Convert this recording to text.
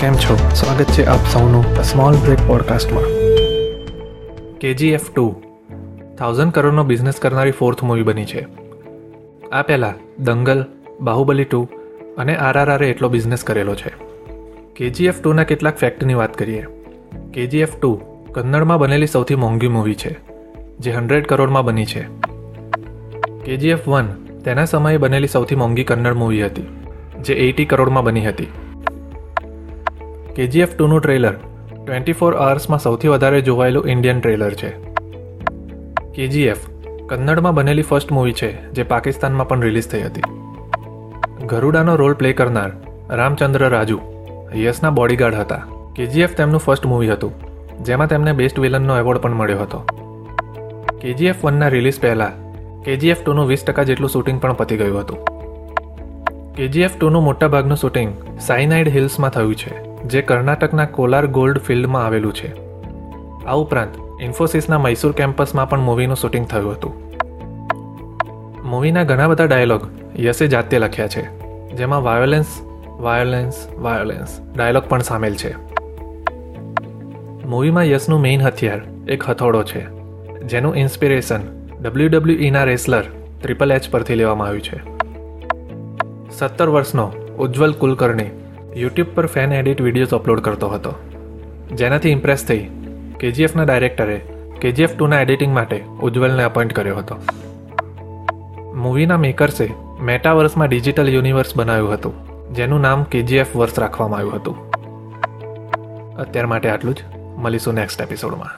કેમ છો? સ્વાગત છે આપ સૌનું સ્મોલ બ્રેક પોડકાસ્ટમાં કેજીએફ ટુ થાઉઝન્ડ કરોડનો બિઝનેસ કરનારી ફોર્થ મૂવી બની છે. આ પહેલાં દંગલ, બાહુબલી ટુ અને આરઆરઆરે એટલો બિઝનેસ કરેલો છે. કેજીએફ ટુના કેટલાક ફેક્ટની વાત કરીએ. કેજીએફ ટુ કન્નડમાં બનેલી સૌથી મોંઘી મૂવી છે, જે હંડ્રેડ કરોડમાં બની છે. કેજીએફ વન તેના સમયે બનેલી સૌથી મોંઘી કન્નડ મૂવી હતી, જે એટી કરોડમાં બની હતી. કેજીએફ ટુનું ટ્રેલર ટ્વેન્ટી ફોર અવર્સમાં સૌથી વધારે જોવાયેલું ઇન્ડિયન ટ્રેલર છે. કેજીએફ કન્નડમાં બનેલી ફર્સ્ટ મૂવી છે, જે પાકિસ્તાનમાં પણ રિલીઝ થઈ હતી. ગરુડાનો રોલ પ્લે કરનાર રામચંદ્ર રાજુ, યશના બોડીગાર્ડ હતા. કેજીએફ તેમનું ફર્સ્ટ મૂવી હતું, જેમાં તેમને બેસ્ટ વિલનનો એવોર્ડ પણ મળ્યો હતો. કેજીએફ વનના રિલીઝ પહેલાં, કેજીએફ ટુનું વીસ ટકા જેટલું શૂટિંગ પણ પતી ગયું હતું. કેજીએફ ટુનું મોટાભાગનું શૂટિંગ સાઇનાઇડ હિલ્સમાં થયું છે. જે કર્ણાટકના કોલાર ગોલ્ડ ફિલ્ડમાં આવેલું છે. આ ઉપરાંત, ઇન્ફોસિસના મૈસૂર કેમ્પસમાં પણ મૂવીનું શૂટિંગ થયું હતું. મૂવીના ઘણા બધા ડાયલોગ યશે જાતે લખ્યા છે, જેમાં વાયોલેન્સ વાયોલેન્સ વાયોલેન્સ ડાયલોગ પણ સામેલ છે. મૂવીમાં યશનું મેઇન હથિયાર એક હથોડો છે, જેનું ઇન્સ્પિરેશન ડબલ્યુ ડબલ્યુ ઈના રેસલર ટ્રિપલ એચ પરથી લેવામાં આવ્યું છે. સત્તર વર્ષનો ઉજ્જવલ કુલકર્ણી યુટ્યુબ પર ફેન એડિટ વિડીયોઝ અપલોડ કરતો હતો. જેનાથી ઇમ્પ્રેસ થઈ કેજીએફના ડાયરેક્ટરે કેજીએફ ટુના એડિટિંગ માટે ઉજ્જવલને અપોઇન્ટ કર્યો હતો. મૂવીના મેકર્સે મેટાવર્સમાં ડિજિટલ યુનિવર્સ બનાવ્યું હતું, જેનું નામ કેજીએફ વર્ષ રાખવામાં આવ્યું હતું. અત્યાર માટે આટલું જ. મળીશું નેક્સ્ટ એપિસોડમાં